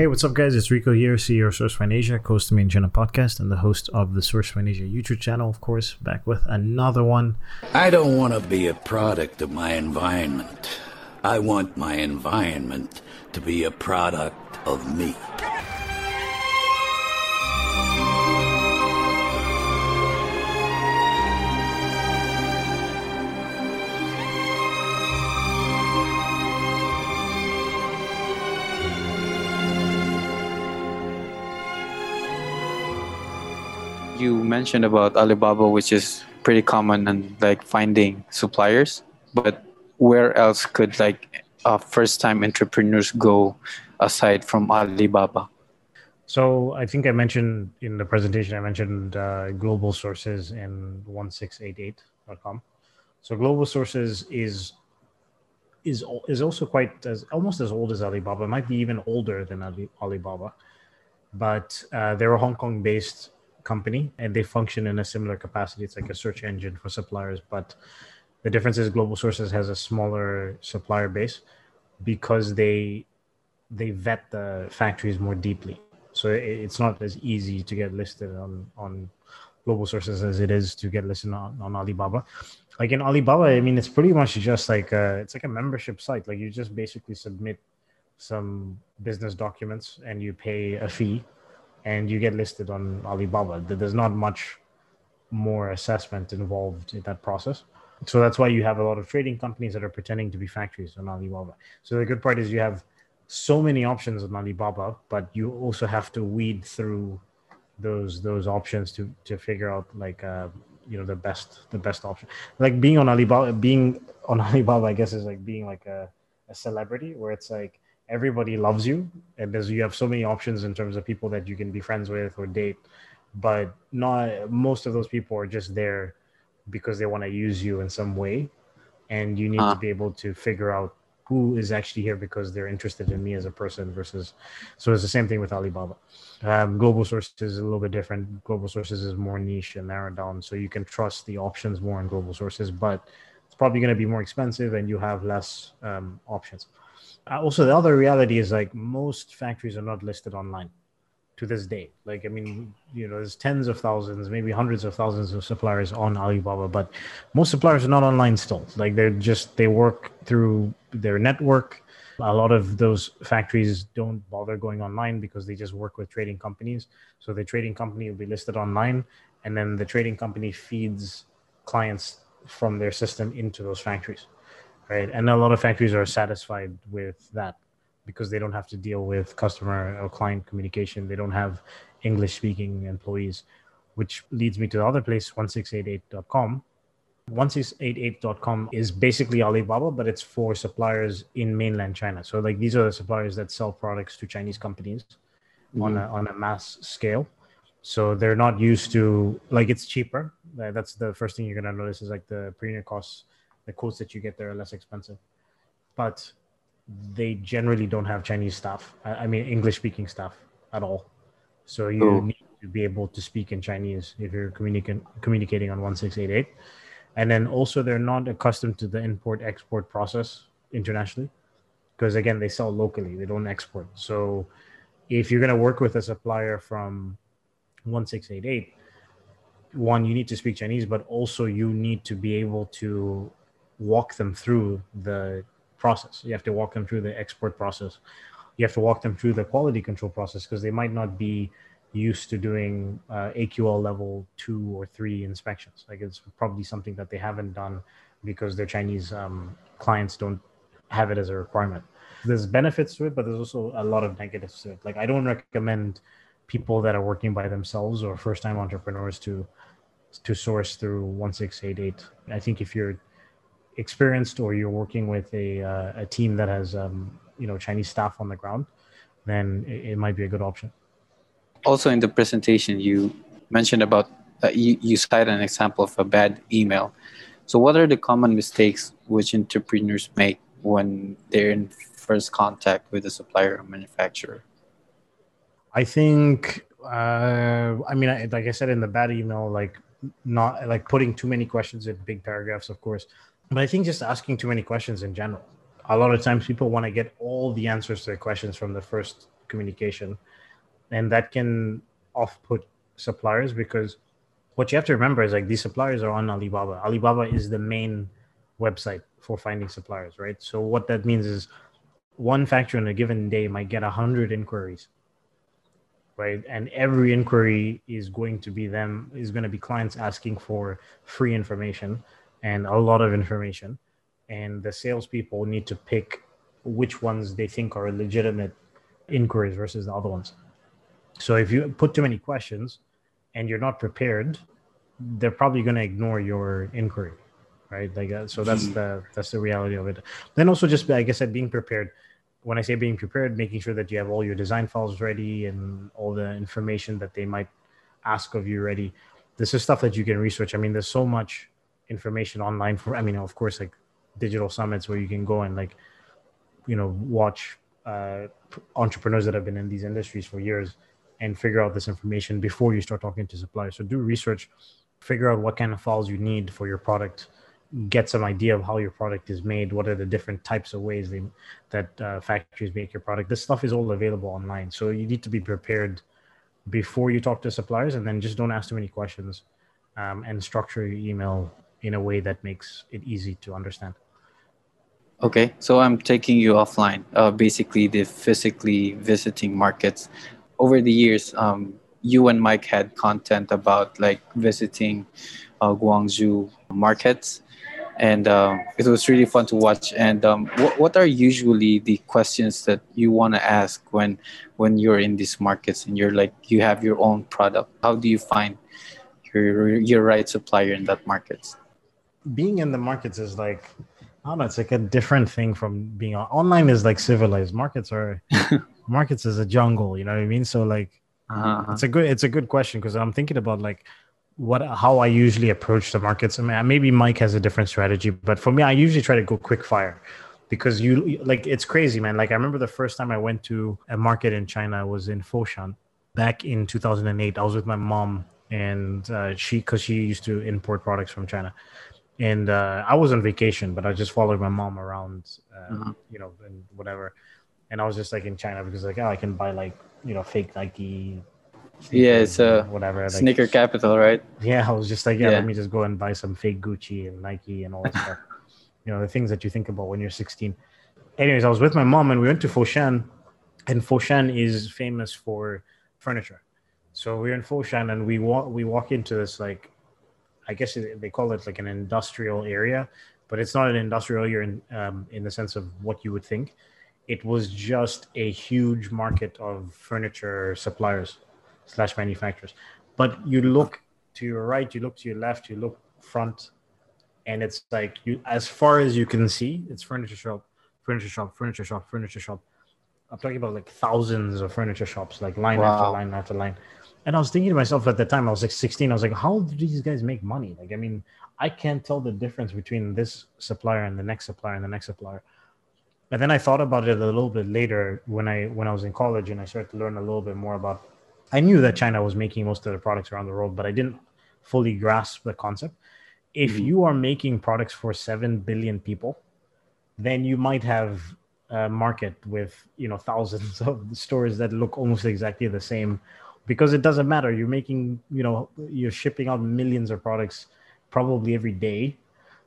Hey, what's up, guys? It's Rico here, CEO of SourceFind Asia, Coast to Made in China podcast, and the host of the SourceFind Asia YouTube channel, of course, back with another one. I don't want to be a product of my environment. I want my environment to be a product of me. You mentioned about Alibaba, which is pretty common and like finding suppliers, but where else could like uh, first time entrepreneurs go aside from Alibaba? So I think I mentioned in the presentation, I mentioned uh, global sources in 1688.com. So global sources is is is also quite as almost as old as Alibaba. It might be even older than Ali, Alibaba, but uh, they're a Hong Kong based company and they function in a similar capacity. It's like a search engine for suppliers, but the difference is Global Sources has a smaller supplier base because they they vet the factories more deeply. So it's not as easy to get listed on on Global Sources as it is to get listed on, on Alibaba. Like in Alibaba, I mean, it's pretty much just like a, it's like a membership site. Like you just basically submit some business documents and you pay a fee and you get listed on Alibaba. There's not much more assessment involved in that process. So that's why you have a lot of trading companies that are pretending to be factories on Alibaba. So the good part is you have so many options on Alibaba, but you also have to weed through those those options to to figure out like uh, you know the best the best option. Like being on Alibaba, being on Alibaba, I guess is like being like a, a celebrity where it's like everybody loves you and there's you have so many options in terms of people that you can be friends with or date but not most of those people are just there because they want to use you in some way and you need to be able to figure out who is actually here because they're interested in me as a person versus so it's the same thing with alibaba. Um, global sources is a little bit different. Global sources is more niche and narrowed down so you can trust the options more in global sources but it's probably going to be more expensive and you have less um, options. uh, Uh, also the other reality is like most factories are not listed online to this day. Like i mean you know there's tens of thousands maybe hundreds of thousands of suppliers on alibaba but most suppliers are not online still. Like they're just they work through their network. A lot of those factories don't bother going online because they just work with trading companies. So the trading company will be listed online and then the trading company feeds clients from their system into those factories right? And a lot of factories are satisfied with that because they don't have to deal with customer or client communication. They don't have English speaking employees, which leads me to the other place, 1688.com. 1688.com is basically Alibaba, but it's for suppliers in mainland China. So, like, these are the suppliers that sell products to Chinese companies mm-hmm. on, a, on a mass scale. So, they're not used to, like, it's cheaper. That's the first thing you're going to notice is like the unit costs the quotes that you get there are less expensive. But they generally don't have Chinese staff. I, mean, English speaking staff at all. So you oh. need to be able to speak in Chinese if you're communicating communicating on 1688. And then also they're not accustomed to the import export process internationally because again they sell locally, they don't export. So if you're going to work with a supplier from 1688, one you need to speak Chinese, but also you need to be able to walk them through the process. You have to walk them through the export process. You have to walk them through the quality control process because they might not be used to doing uh, AQL level two or three inspections. Like it's probably something that they haven't done because their Chinese um, clients don't have it as a requirement. There's benefits to it, but there's also a lot of negatives to it. Like I don't recommend people that are working by themselves or first time entrepreneurs to to source through 1688. I think if you're experienced or you're working with a, uh, a team that has um, you know Chinese staff on the ground, then it, it, might be a good option. Also, in the presentation, you mentioned about uh, you, you cite an example of a bad email. So, what are the common mistakes which entrepreneurs make when they're in first contact with a supplier or manufacturer? I think, uh, I mean, like I said in the bad email, like not like putting too many questions in big paragraphs, of course, but I think just asking too many questions in general. A lot of times people want to get all the answers to their questions from the first communication and that can off put suppliers because what you have to remember is like these suppliers are on Alibaba. Alibaba is the main website for finding suppliers, right? So what that means is one factory on a given day might get a hundred inquiries, right? And every inquiry is going to be them is going to be clients asking for free information and a lot of information, and the salespeople need to pick which ones they think are legitimate inquiries versus the other ones. So if you put too many questions and you're not prepared, they're probably going to ignore your inquiry, right? Like uh, so that's mm-hmm. the that's the reality of it. Then also just like I said, being prepared. When I say being prepared, making sure that you have all your design files ready and all the information that they might ask of you ready. This is stuff that you can research. I mean, there's so much information online for. I mean, of course, like digital summits where you can go and like, you know, watch uh, entrepreneurs that have been in these industries for years and figure out this information before you start talking to suppliers. So do research, figure out what kind of files you need for your product, get some idea of how your product is made, what are the different types of ways they, that uh, factories make your product. This stuff is all available online. So you need to be prepared before you talk to suppliers and then just don't ask too many questions um, and structure your email in a way that makes it easy to understand. Okay, so I'm taking you offline. Uh, basically, the physically visiting markets over the years, um, you and Mike had content about like visiting uh, Guangzhou markets, and uh, it was really fun to watch. And um, what, what are usually the questions that you want to ask when when you're in these markets and you're like you have your own product? How do you find your your right supplier in that markets? Being in the markets is like I don't know. It's like a different thing from being on. online. Is like civilized. Markets are markets is a jungle. You know what I mean? So like, uh-huh. it's a good it's a good question because I'm thinking about like what how I usually approach the markets. I mean, maybe Mike has a different strategy, but for me, I usually try to go quick fire because you like it's crazy, man. Like I remember the first time I went to a market in China was in Foshan back in 2008. I was with my mom and uh, she because she used to import products from China and uh, I was on vacation, but I just followed my mom around, uh, uh-huh. you know, and whatever. And I was just like in China because like, oh, I can buy like you know fake Nike. Yeah, it's a whatever like, sneaker capital, right? Yeah, I was just like, yeah, yeah, let me just go and buy some fake Gucci and Nike and all that stuff. You know, the things that you think about when you're 16. Anyways, I was with my mom and we went to Foshan, and Foshan is famous for furniture. So we we're in Foshan and we walk we walk into this like I guess they call it like an industrial area, but it's not an industrial area in, um, in the sense of what you would think. It was just a huge market of furniture suppliers slash manufacturers. But you look to your right, you look to your left, you look front, and it's like you as far as you can see, it's furniture shop, furniture shop, furniture shop, furniture shop. I'm talking about like thousands of furniture shops, like line wow. after line after line and I was thinking to myself at the time, I was like 16. I was like, how do these guys make money? Like, I mean, I can't tell the difference between this supplier and the next supplier and the next supplier. And then I thought about it a little bit later when I when I was in college and I started to learn a little bit more about. I knew that China was making most of the products around the world, but I didn't fully grasp the concept. If mm-hmm. you are making products for seven billion people, then you might have a market with you know thousands of stores that look almost exactly the same because it doesn't matter. You're making, you know, you're shipping out millions of products probably every day.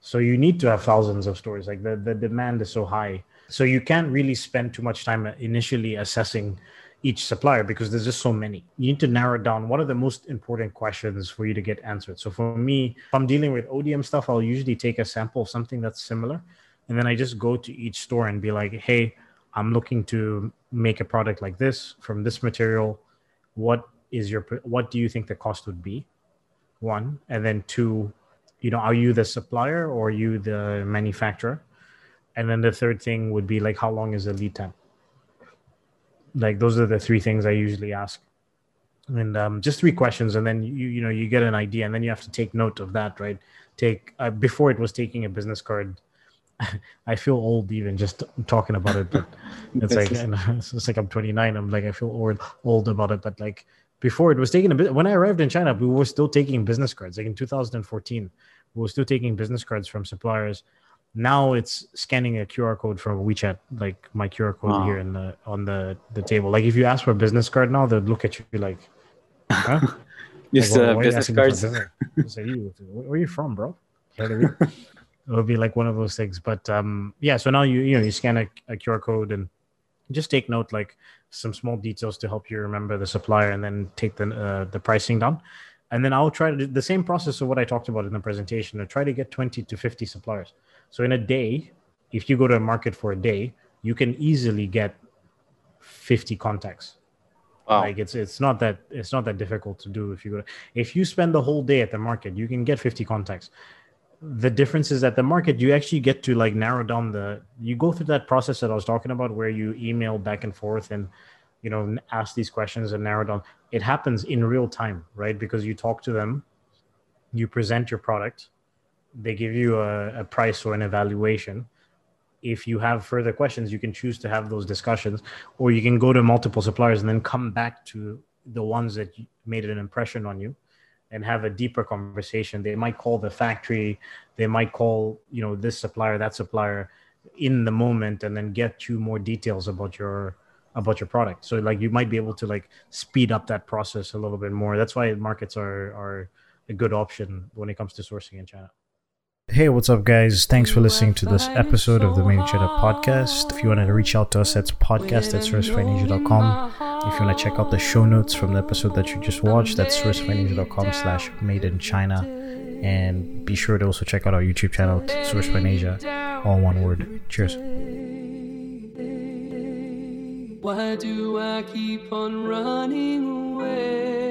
So you need to have thousands of stores. Like the, the demand is so high. So you can't really spend too much time initially assessing each supplier because there's just so many. You need to narrow down what are the most important questions for you to get answered. So for me, if I'm dealing with ODM stuff, I'll usually take a sample of something that's similar. And then I just go to each store and be like, hey, I'm looking to make a product like this from this material what is your what do you think the cost would be? One and then two you know are you the supplier or are you the manufacturer? And then the third thing would be like how long is the lead time? Like those are the three things i usually ask. And um, just three questions and then you you know you get an idea and then you have to take note of that right? Take uh, before it was taking a business card I feel old even just talking about it, but it's like it's like I'm 29. I'm like I feel old old about it, but like before it was taking a bit. When I arrived in China, we were still taking business cards. Like in 2014, we were still taking business cards from suppliers, Now it's scanning a QR code from WeChat, like my QR code Wow. here in the on the the table. Like if you ask for a business card now, they'll look at you like, huh? Just Like, uh, why are you business asking me for cards. business? Like, you, where are you from, bro? You know what I mean? it would be like one of those things. But um, yeah, so now you you know you scan a, a QR code and just take note like some small details to help you remember the supplier and then take the uh, the pricing down. And then I'll try to do the same process of what I talked about in the presentation. To try to get twenty to fifty suppliers. So in a day, if you go to a market for a day, you can easily get fifty contacts. Wow. Like it's it's not that it's not that difficult to do if you go if you spend the whole day at the market, you can get 50 contacts. The difference is at the market, you actually get to like narrow down the you go through that process that I was talking about where you email back and forth and you know ask these questions and narrow down. It happens in real time, right? Because you talk to them, you present your product, they give you a, a price or an evaluation. If you have further questions, you can choose to have those discussions or you can go to multiple suppliers and then come back to the ones that made an impression on you and have a deeper conversation they might call the factory they might call you know this supplier that supplier in the moment and then get you more details about your about your product so like you might be able to like speed up that process a little bit more that's why markets are are a good option when it comes to sourcing in china Hey, what's up, guys? Thanks for listening to this episode of the Made in China podcast. If you want to reach out to us, it's podcast at sourcefindasia.com. If you want to check out the show notes from the episode that you just watched, that's sourcefindasia.com slash made in China. And be sure to also check out our YouTube channel, SourceFind Asia, all one word. Cheers. Why do I keep on running away?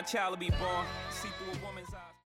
My child will be born. See through a woman's eyes.